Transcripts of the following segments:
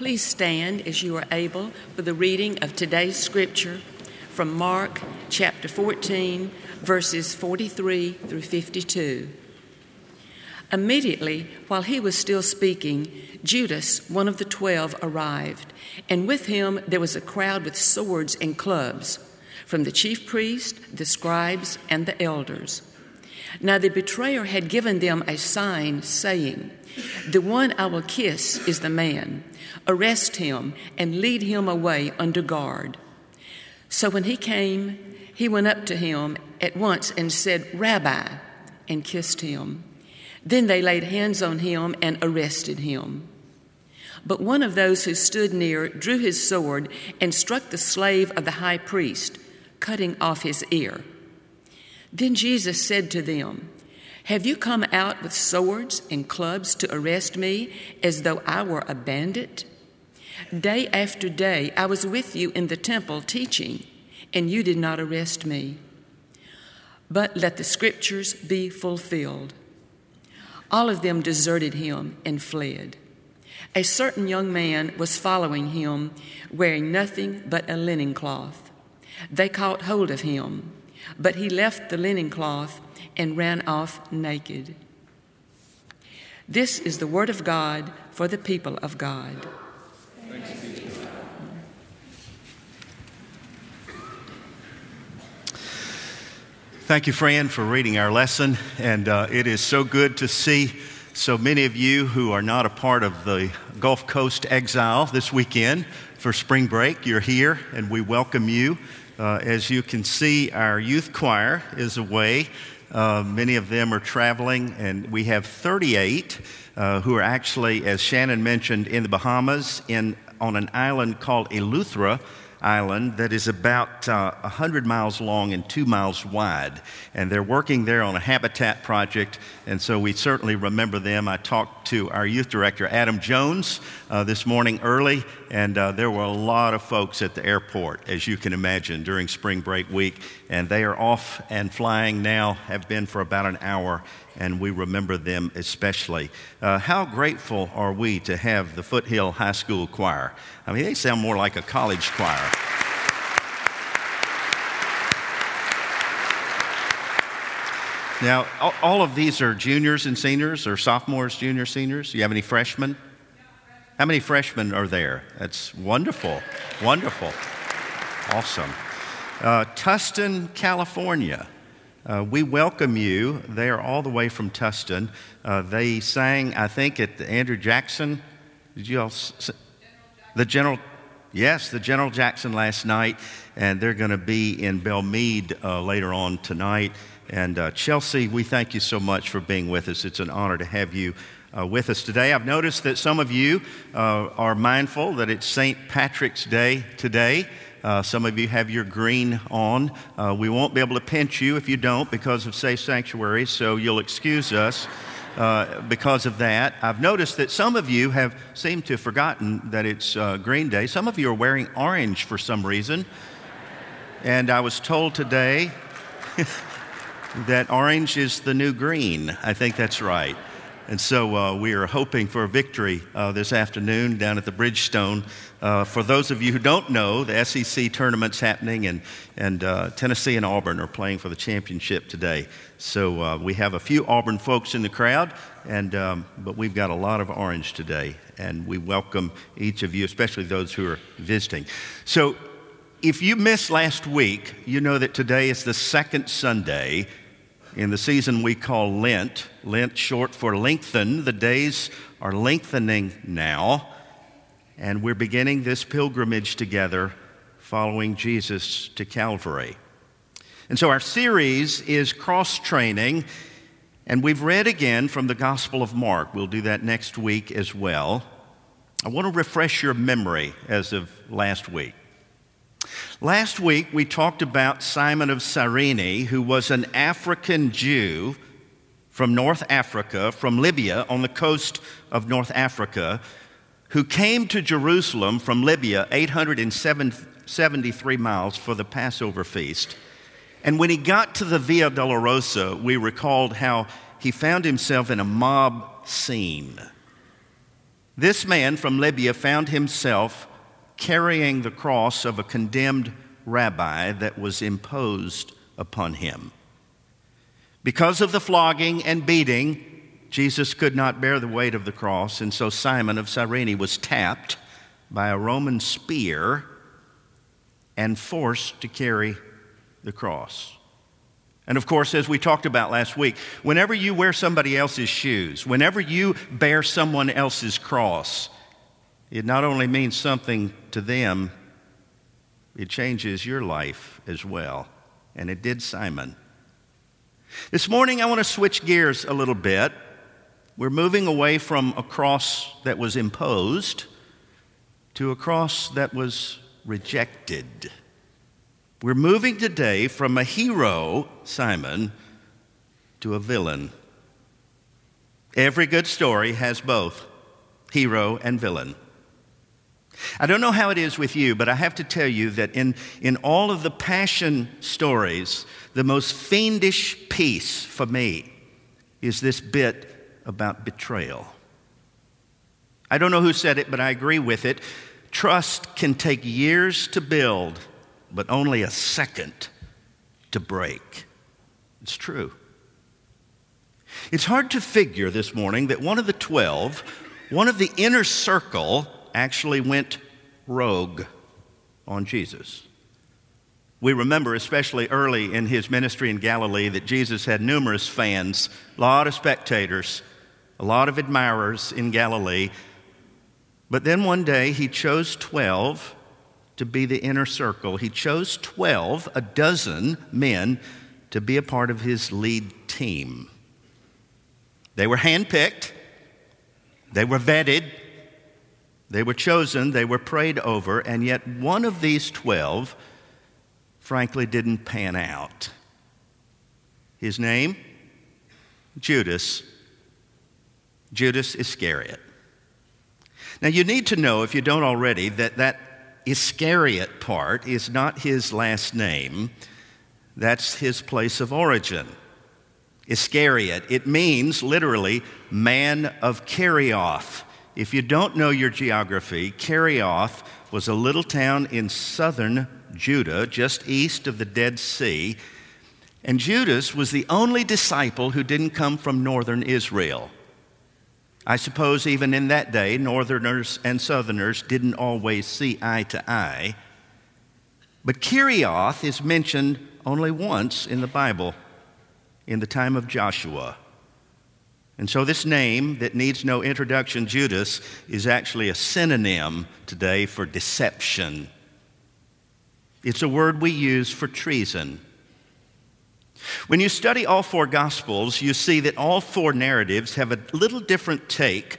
Please stand as you are able for the reading of today's scripture from Mark chapter 14, verses 43 through 52. Immediately, while he was still speaking, Judas, one of the twelve, arrived, and with him there was a crowd with swords and clubs, from the chief priest, the scribes, and the elders. Now the betrayer had given them a sign, saying, The one I will kiss is the man. Arrest him and lead him away under guard. So when he came, he went up to him at once and said, Rabbi, and kissed him. Then they laid hands on him and arrested him. But one of those who stood near drew his sword and struck the slave of the high priest, cutting off his ear. Then Jesus said to them, Have you come out with swords and clubs to arrest me as though I were a bandit? Day after day I was with you in the temple teaching, and you did not arrest me. But let the scriptures be fulfilled. All of them deserted him and fled. A certain young man was following him, wearing nothing but a linen cloth. They caught hold of him, but he left the linen cloth and ran off naked. This is the word of God for the people of God. Thank you, Fran, for reading our lesson. And uh, it is so good to see so many of you who are not a part of the Gulf Coast exile this weekend for spring break. You're here, and we welcome you. Uh, as you can see, our youth choir is away. Uh, many of them are traveling, and we have 38 uh, who are actually, as Shannon mentioned, in the Bahamas in, on an island called Eleuthera island that is about uh, 100 miles long and two miles wide. And they're working there on a habitat project, and so we certainly remember them. I talked to our youth director, Adam Jones, uh, this morning early, and uh, there were a lot of folks at the airport, as you can imagine, during spring break week. And they are off and flying now, have been for about an hour, and we remember them especially. Uh, how grateful are we to have the Foothill High School Choir? I mean, they sound more like a college choir. Now, all of these are juniors and seniors, or sophomores, juniors, seniors. Do you have any freshmen? How many freshmen are there? That's wonderful. Wonderful. Awesome. Uh, Tustin, California. Uh, we welcome you. They are all the way from Tustin. Uh, they sang, I think, at the Andrew Jackson. Did you all? S- the General, yes, the General Jackson last night, and they're going to be in Belmead uh, later on tonight. And uh, Chelsea, we thank you so much for being with us. It's an honor to have you uh, with us today. I've noticed that some of you uh, are mindful that it's St. Patrick's Day today. Uh, some of you have your green on. Uh, we won't be able to pinch you if you don't because of safe sanctuary, so you'll excuse us. Uh, because of that. I've noticed that some of you have seemed to have forgotten that it's uh, Green Day. Some of you are wearing orange for some reason. And I was told today that orange is the new green. I think that's right. And so uh, we are hoping for a victory uh, this afternoon down at the Bridgestone. Uh, for those of you who don't know, the SEC tournament's happening, and, and uh, Tennessee and Auburn are playing for the championship today. So uh, we have a few Auburn folks in the crowd, and, um, but we've got a lot of orange today. And we welcome each of you, especially those who are visiting. So if you missed last week, you know that today is the second Sunday in the season we call Lent. Lent, short for lengthen. The days are lengthening now, and we're beginning this pilgrimage together following Jesus to Calvary. And so our series is cross training, and we've read again from the Gospel of Mark. We'll do that next week as well. I want to refresh your memory as of last week. Last week, we talked about Simon of Cyrene, who was an African Jew from North Africa, from Libya on the coast of North Africa, who came to Jerusalem from Libya, 873 miles, for the Passover feast. And when he got to the Via Dolorosa, we recalled how he found himself in a mob scene. This man from Libya found himself carrying the cross of a condemned rabbi that was imposed upon him. Because of the flogging and beating, Jesus could not bear the weight of the cross, and so Simon of Cyrene was tapped by a Roman spear and forced to carry the cross. And of course, as we talked about last week, whenever you wear somebody else's shoes, whenever you bear someone else's cross, it not only means something to them, it changes your life as well. And it did Simon. This morning, I want to switch gears a little bit. We're moving away from a cross that was imposed to a cross that was rejected. We're moving today from a hero, Simon, to a villain. Every good story has both hero and villain. I don't know how it is with you, but I have to tell you that in, in all of the passion stories, the most fiendish piece for me is this bit about betrayal. I don't know who said it, but I agree with it. Trust can take years to build but only a second to break. It's true. It's hard to figure this morning that one of the 12, one of the inner circle, actually went rogue on Jesus. We remember, especially early in his ministry in Galilee, that Jesus had numerous fans, a lot of spectators, a lot of admirers in Galilee. But then one day he chose 12 to be the inner circle. He chose 12, a dozen men, to be a part of his lead team. They were handpicked, they were vetted, they were chosen, they were prayed over, and yet one of these 12, frankly, didn't pan out. His name? Judas. Judas Iscariot. Now, you need to know, if you don't already, that that Iscariot part is not his last name, that's his place of origin. Iscariot, it means literally man of Kerioth. If you don't know your geography, Kerioth was a little town in southern Judah, just east of the Dead Sea. And Judas was the only disciple who didn't come from northern Israel. I suppose even in that day, Northerners and Southerners didn't always see eye to eye. But Kerioth is mentioned only once in the Bible, in the time of Joshua. And so, this name that needs no introduction, Judas, is actually a synonym today for deception. It's a word we use for treason. When you study all four Gospels, you see that all four narratives have a little different take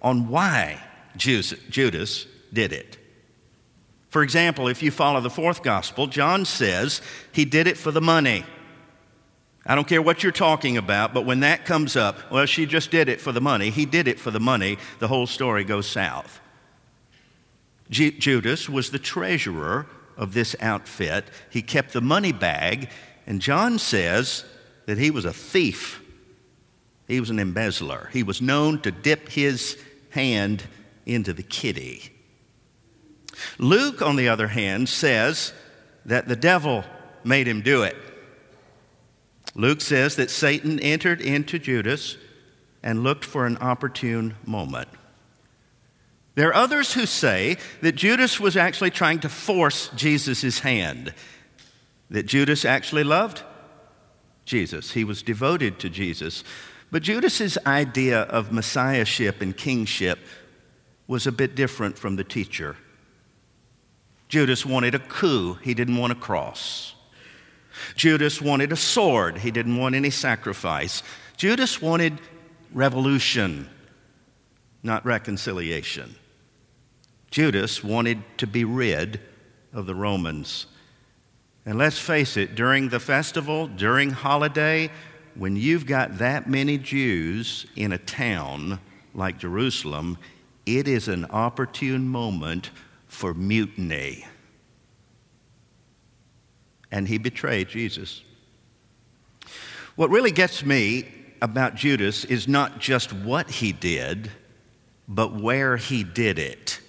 on why Judas did it. For example, if you follow the fourth Gospel, John says he did it for the money. I don't care what you're talking about, but when that comes up, well, she just did it for the money. He did it for the money. The whole story goes south. Judas was the treasurer of this outfit. He kept the money bag and John says that he was a thief, he was an embezzler. He was known to dip his hand into the kitty. Luke, on the other hand, says that the devil made him do it. Luke says that Satan entered into Judas and looked for an opportune moment. There are others who say that Judas was actually trying to force Jesus' hand that Judas actually loved Jesus. He was devoted to Jesus. But Judas's idea of messiahship and kingship was a bit different from the teacher. Judas wanted a coup, he didn't want a cross. Judas wanted a sword, he didn't want any sacrifice. Judas wanted revolution, not reconciliation. Judas wanted to be rid of the Romans. And let's face it, during the festival, during holiday, when you've got that many Jews in a town like Jerusalem, it is an opportune moment for mutiny. And he betrayed Jesus. What really gets me about Judas is not just what he did, but where he did it.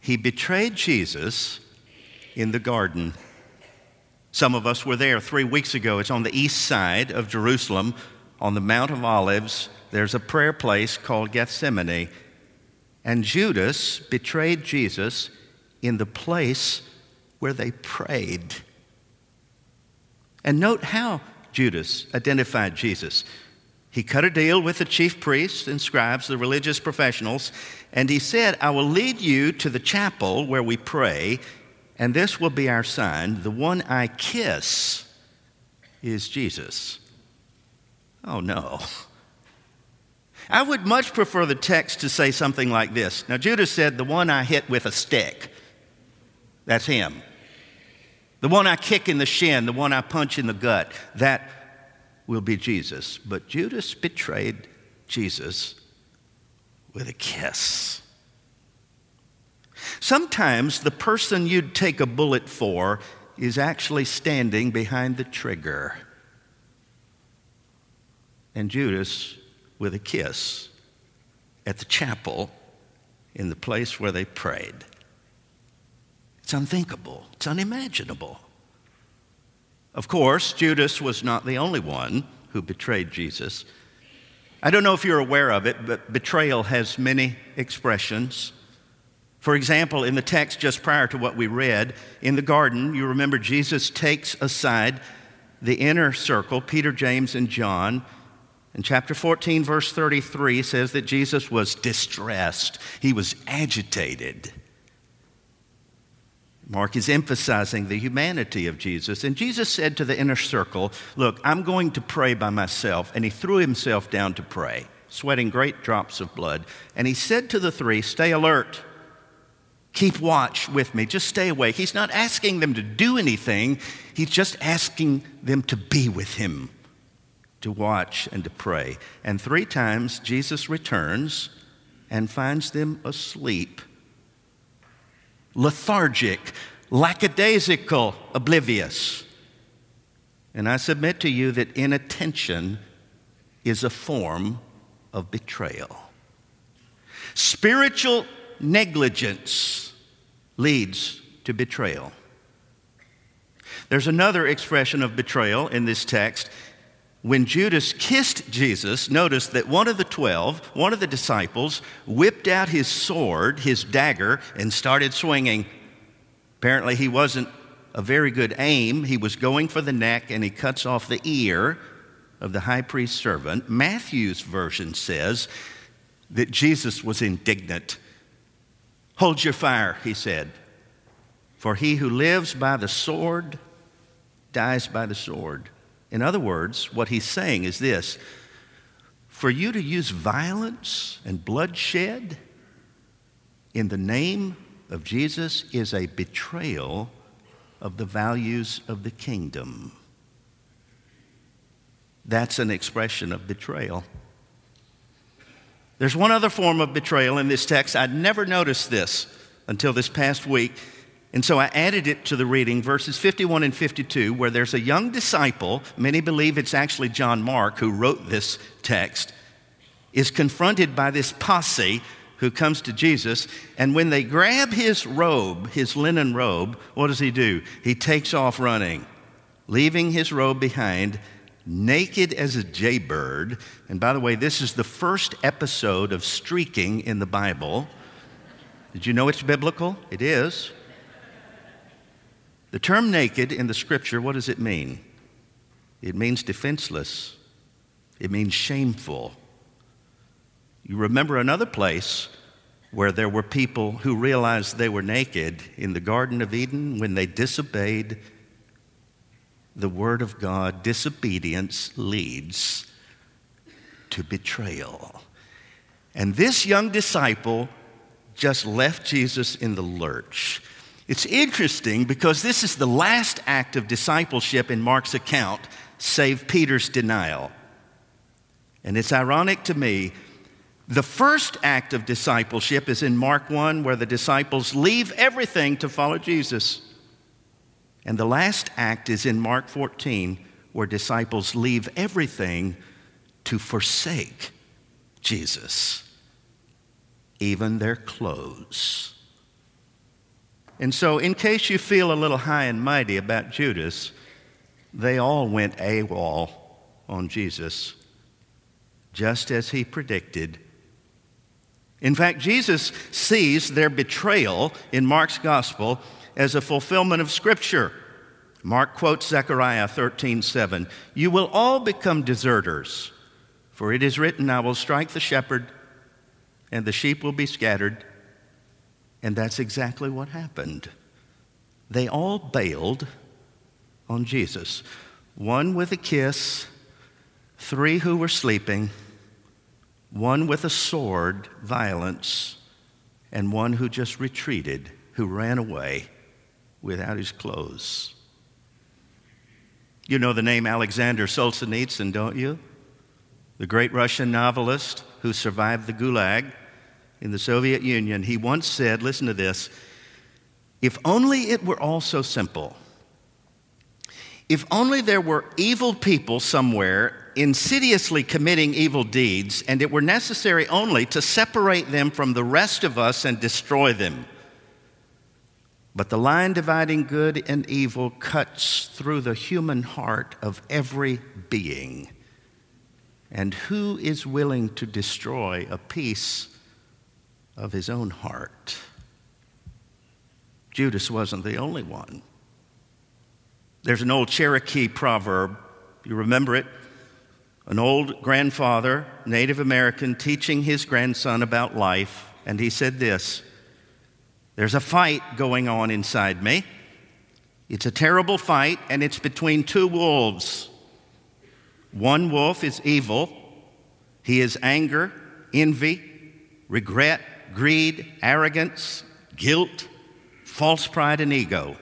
He betrayed Jesus in the garden. Some of us were there three weeks ago. It's on the east side of Jerusalem, on the Mount of Olives. There's a prayer place called Gethsemane. And Judas betrayed Jesus in the place where they prayed. And note how Judas identified Jesus. He cut a deal with the chief priests and scribes, the religious professionals, and he said, I will lead you to the chapel where we pray, and this will be our sign. The one I kiss is Jesus. Oh, no. I would much prefer the text to say something like this. Now, Judas said, The one I hit with a stick, that's him. The one I kick in the shin, the one I punch in the gut, that will be Jesus. But Judas betrayed Jesus with a kiss. Sometimes the person you'd take a bullet for is actually standing behind the trigger. And Judas, with a kiss at the chapel in the place where they prayed. It's unthinkable, it's unimaginable. Of course, Judas was not the only one who betrayed Jesus. I don't know if you're aware of it, but betrayal has many expressions. For example, in the text just prior to what we read, in the garden, you remember Jesus takes aside the inner circle, Peter, James, and John. And chapter 14, verse 33 says that Jesus was distressed, he was agitated. Mark is emphasizing the humanity of Jesus. And Jesus said to the inner circle, Look, I'm going to pray by myself. And he threw himself down to pray, sweating great drops of blood. And he said to the three, Stay alert. Keep watch with me. Just stay awake. He's not asking them to do anything, he's just asking them to be with him, to watch and to pray. And three times Jesus returns and finds them asleep lethargic, lackadaisical, oblivious. And I submit to you that inattention is a form of betrayal. Spiritual negligence leads to betrayal. There's another expression of betrayal in this text. When Judas kissed Jesus, notice that one of the twelve, one of the disciples, whipped out his sword, his dagger, and started swinging. Apparently, he wasn't a very good aim. He was going for the neck and he cuts off the ear of the high priest's servant. Matthew's version says that Jesus was indignant. Hold your fire, he said, for he who lives by the sword dies by the sword. In other words, what he's saying is this for you to use violence and bloodshed in the name of Jesus is a betrayal of the values of the kingdom. That's an expression of betrayal. There's one other form of betrayal in this text. I'd never noticed this until this past week. And so I added it to the reading, verses 51 and 52, where there's a young disciple, many believe it's actually John Mark who wrote this text, is confronted by this posse who comes to Jesus. And when they grab his robe, his linen robe, what does he do? He takes off running, leaving his robe behind, naked as a jaybird. And by the way, this is the first episode of streaking in the Bible. Did you know it's biblical? It is. The term naked in the scripture, what does it mean? It means defenseless, it means shameful. You remember another place where there were people who realized they were naked in the Garden of Eden when they disobeyed the Word of God. Disobedience leads to betrayal. And this young disciple just left Jesus in the lurch. It's interesting because this is the last act of discipleship in Mark's account, save Peter's denial. And it's ironic to me. The first act of discipleship is in Mark 1, where the disciples leave everything to follow Jesus. And the last act is in Mark 14, where disciples leave everything to forsake Jesus. even their clothes. And so, in case you feel a little high and mighty about Judas, they all went AWOL on Jesus, just as he predicted. In fact, Jesus sees their betrayal in Mark's gospel as a fulfillment of Scripture. Mark quotes Zechariah 13:7, "You will all become deserters, for it is written, I will strike the shepherd, and the sheep will be scattered." And that's exactly what happened. They all bailed on Jesus. One with a kiss, three who were sleeping, one with a sword, violence, and one who just retreated, who ran away without his clothes. You know the name Alexander Solzhenitsyn, don't you? The great Russian novelist who survived the Gulag in the Soviet Union. He once said, listen to this, if only it were all so simple. If only there were evil people somewhere insidiously committing evil deeds, and it were necessary only to separate them from the rest of us and destroy them. But the line dividing good and evil cuts through the human heart of every being. And who is willing to destroy a piece of his own heart? Judas wasn't the only one. There's an old Cherokee proverb. You remember it? An old grandfather, Native American, teaching his grandson about life, and he said this there's a fight going on inside me. It's a terrible fight, and it's between two wolves. One wolf is evil, he is anger, envy, regret, greed, arrogance, guilt, false pride, and ego.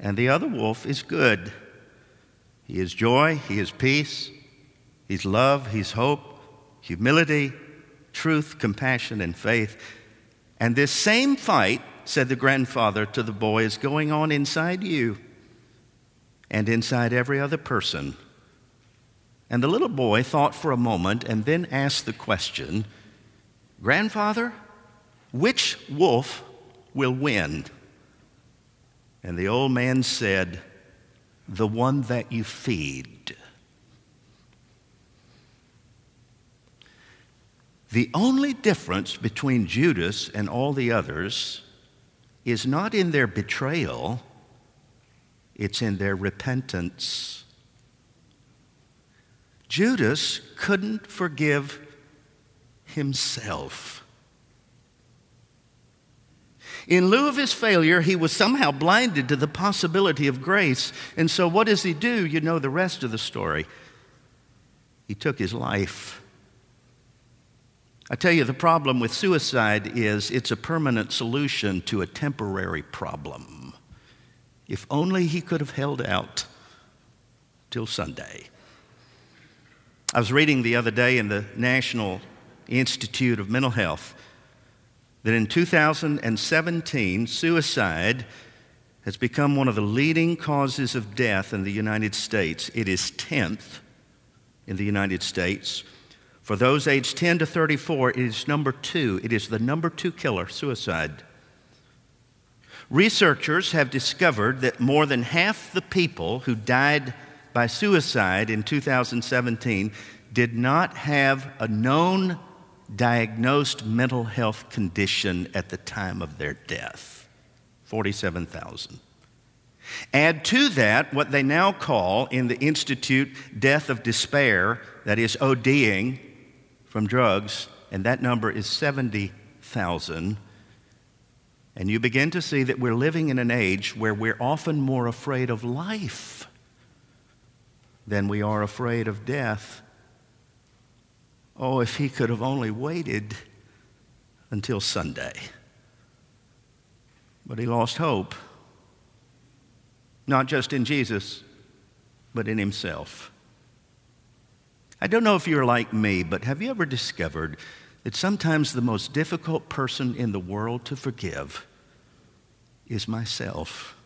And the other wolf is good. He is joy, he is peace, he's love, he's hope, humility, truth, compassion, and faith. And this same fight, said the grandfather to the boy, is going on inside you and inside every other person. And the little boy thought for a moment and then asked the question Grandfather, which wolf will win? And the old man said, The one that you feed. The only difference between Judas and all the others is not in their betrayal, it's in their repentance. Judas couldn't forgive himself. In lieu of his failure, he was somehow blinded to the possibility of grace. And so, what does he do? You know the rest of the story. He took his life. I tell you, the problem with suicide is it's a permanent solution to a temporary problem. If only he could have held out till Sunday. I was reading the other day in the National Institute of Mental Health that in 2017, suicide has become one of the leading causes of death in the United States. It is 10th in the United States. For those aged 10 to 34, it is number two. It is the number two killer, suicide. Researchers have discovered that more than half the people who died by suicide in 2017 did not have a known diagnosed mental health condition at the time of their death 47,000. Add to that what they now call in the Institute death of despair, that is ODing from drugs, and that number is 70,000. And you begin to see that we're living in an age where we're often more afraid of life than we are afraid of death. Oh, if he could have only waited until Sunday. But he lost hope, not just in Jesus, but in himself. I don't know if you're like me, but have you ever discovered that sometimes the most difficult person in the world to forgive is myself?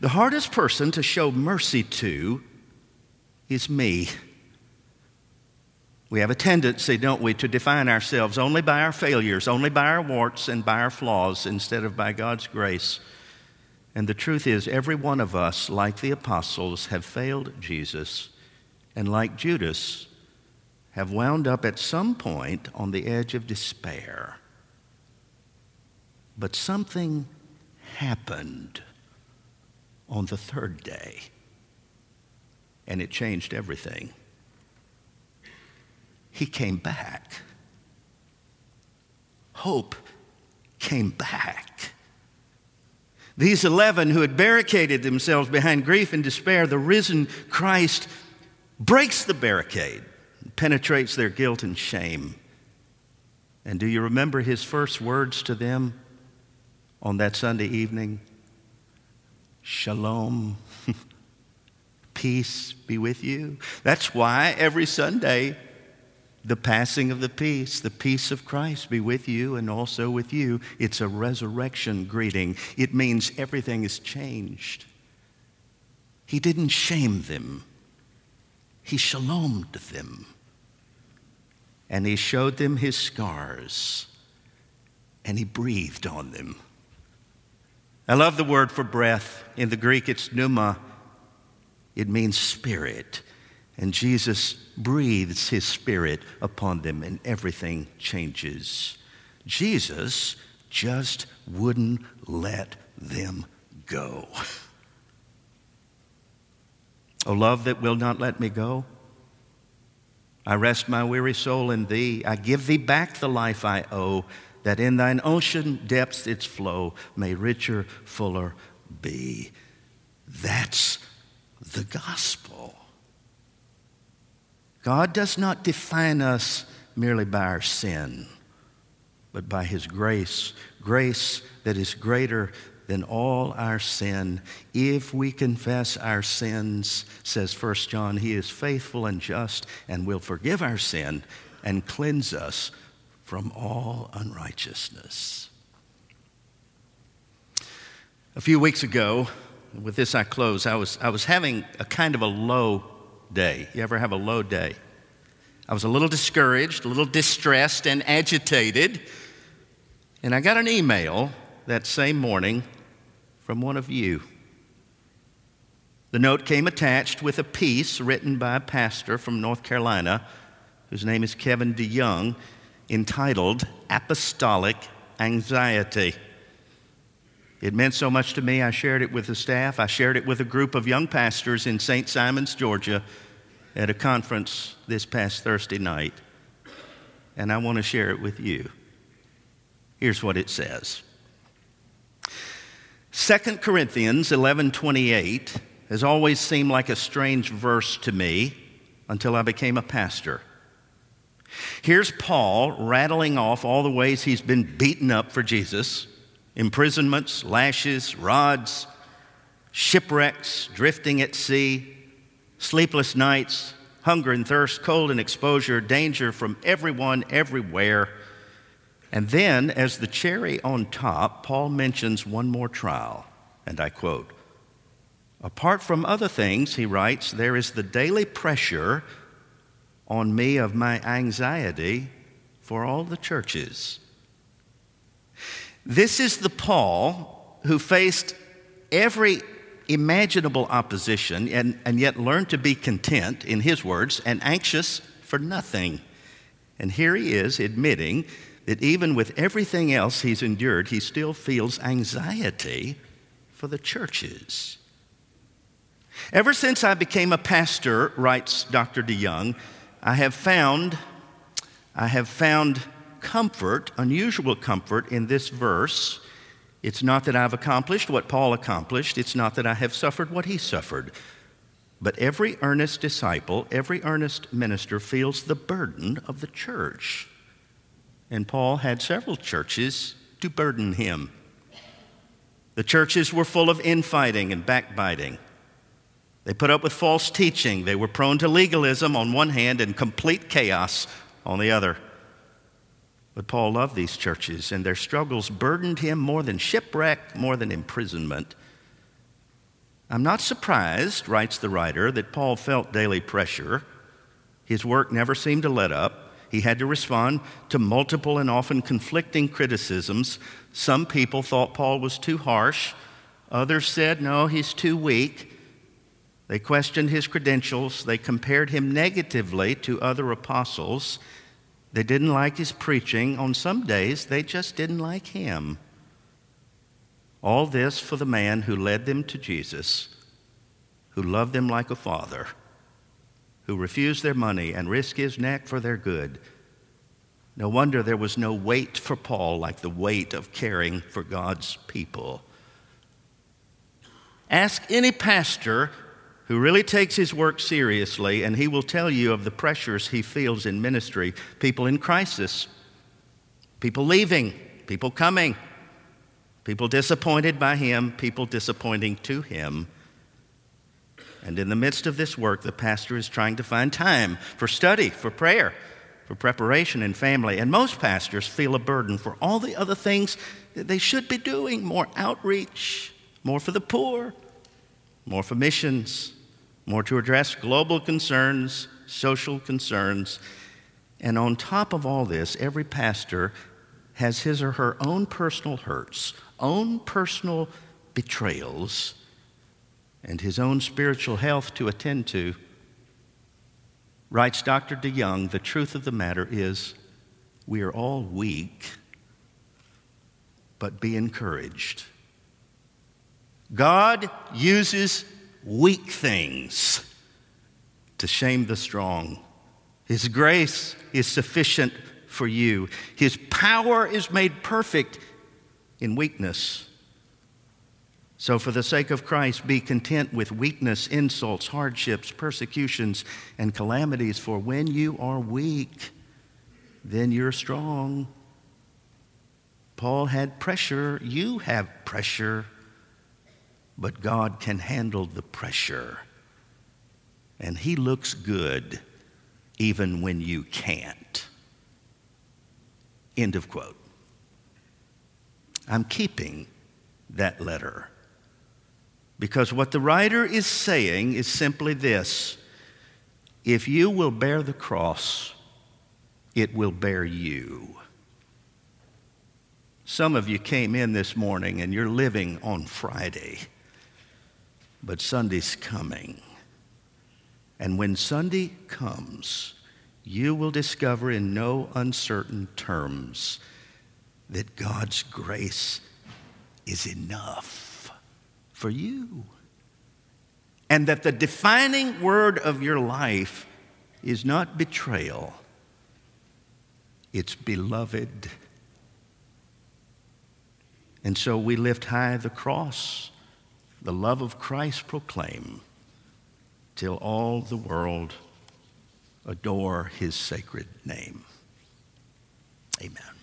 The hardest person to show mercy to is me. We have a tendency, don't we, to define ourselves only by our failures, only by our warts and by our flaws, instead of by God's grace. And the truth is, every one of us, like the apostles, have failed Jesus, and like Judas, have wound up at some point on the edge of despair. But something happened on the third day, and it changed everything he came back. Hope came back. These 11 who had barricaded themselves behind grief and despair, the risen Christ breaks the barricade, penetrates their guilt and shame. And do you remember his first words to them on that Sunday evening? Shalom. Peace be with you. That's why every Sunday the passing of the peace, the peace of Christ be with you and also with you. It's a resurrection greeting. It means everything is changed. He didn't shame them, He shalomed them. And He showed them His scars, and He breathed on them. I love the word for breath. In the Greek, it's pneuma, it means spirit. And Jesus breathes his spirit upon them, and everything changes. Jesus just wouldn't let them go. O love that will not let me go, I rest my weary soul in thee. I give thee back the life I owe, that in thine ocean depths its flow may richer, fuller be. That's the gospel. God does not define us merely by our sin, but by His grace, grace that is greater than all our sin. If we confess our sins, says 1 John, He is faithful and just and will forgive our sin and cleanse us from all unrighteousness. A few weeks ago, with this I close, I was, I was having a kind of a low day. You ever have a low day? I was a little discouraged, a little distressed, and agitated. And I got an email that same morning from one of you. The note came attached with a piece written by a pastor from North Carolina, whose name is Kevin DeYoung, entitled Apostolic Anxiety. It meant so much to me, I shared it with the staff. I shared it with a group of young pastors in St. Simons, Georgia, at a conference this past Thursday night. And I want to share it with you. Here's what it says 2 Corinthians 11:28 has always seemed like a strange verse to me until I became a pastor. Here's Paul rattling off all the ways he's been beaten up for Jesus imprisonments, lashes, rods, shipwrecks, drifting at sea, sleepless nights, hunger and thirst, cold and exposure, danger from everyone, everywhere. And then, as the cherry on top, Paul mentions one more trial, and I quote Apart from other things, he writes, there is the daily pressure on me of my anxiety for all the churches. This is the Paul who faced every imaginable opposition and, and yet learned to be content, in his words, and anxious for nothing. And here he is admitting that even with everything else he's endured, he still feels anxiety for the churches. Ever since I became a pastor, writes Dr. DeYoung, I have found I have found comfort, unusual comfort, in this verse. It's not that I've accomplished what Paul accomplished, it's not that I have suffered what he suffered. But every earnest disciple, every earnest minister feels the burden of the church. And Paul had several churches to burden him. The churches were full of infighting and backbiting. They put up with false teaching. They were prone to legalism on one hand and complete chaos on the other. But Paul loved these churches, and their struggles burdened him more than shipwreck, more than imprisonment. I'm not surprised, writes the writer, that Paul felt daily pressure. His work never seemed to let up. He had to respond to multiple and often conflicting criticisms. Some people thought Paul was too harsh, others said, no, he's too weak. They questioned his credentials, they compared him negatively to other apostles. They didn't like his preaching. On some days, they just didn't like him. All this for the man who led them to Jesus, who loved them like a father, who refused their money and risked his neck for their good. No wonder there was no weight for Paul like the weight of caring for God's people. Ask any pastor who really takes his work seriously, and he will tell you of the pressures he feels in ministry people in crisis, people leaving, people coming, people disappointed by him, people disappointing to him. And in the midst of this work, the pastor is trying to find time for study, for prayer, for preparation and family. And most pastors feel a burden for all the other things that they should be doing more outreach, more for the poor, more for missions, more to address global concerns, social concerns. And on top of all this, every pastor has his or her own personal hurts, own personal betrayals, and his own spiritual health to attend to. Writes Dr. DeYoung, the truth of the matter is we are all weak, but be encouraged. God uses weak things to shame the strong. His grace is sufficient for you. His power is made perfect in weakness. So, for the sake of Christ, be content with weakness, insults, hardships, persecutions, and calamities, for when you are weak, then you're strong. Paul had pressure, you have pressure but God can handle the pressure. And He looks good even when you can't. End of quote. I'm keeping that letter because what the writer is saying is simply this if you will bear the cross, it will bear you. Some of you came in this morning and you're living on Friday but Sunday's coming. And when Sunday comes, you will discover in no uncertain terms that God's grace is enough for you. And that the defining word of your life is not betrayal, it's beloved. And so we lift high the cross the love of Christ proclaim till all the world adore his sacred name. Amen.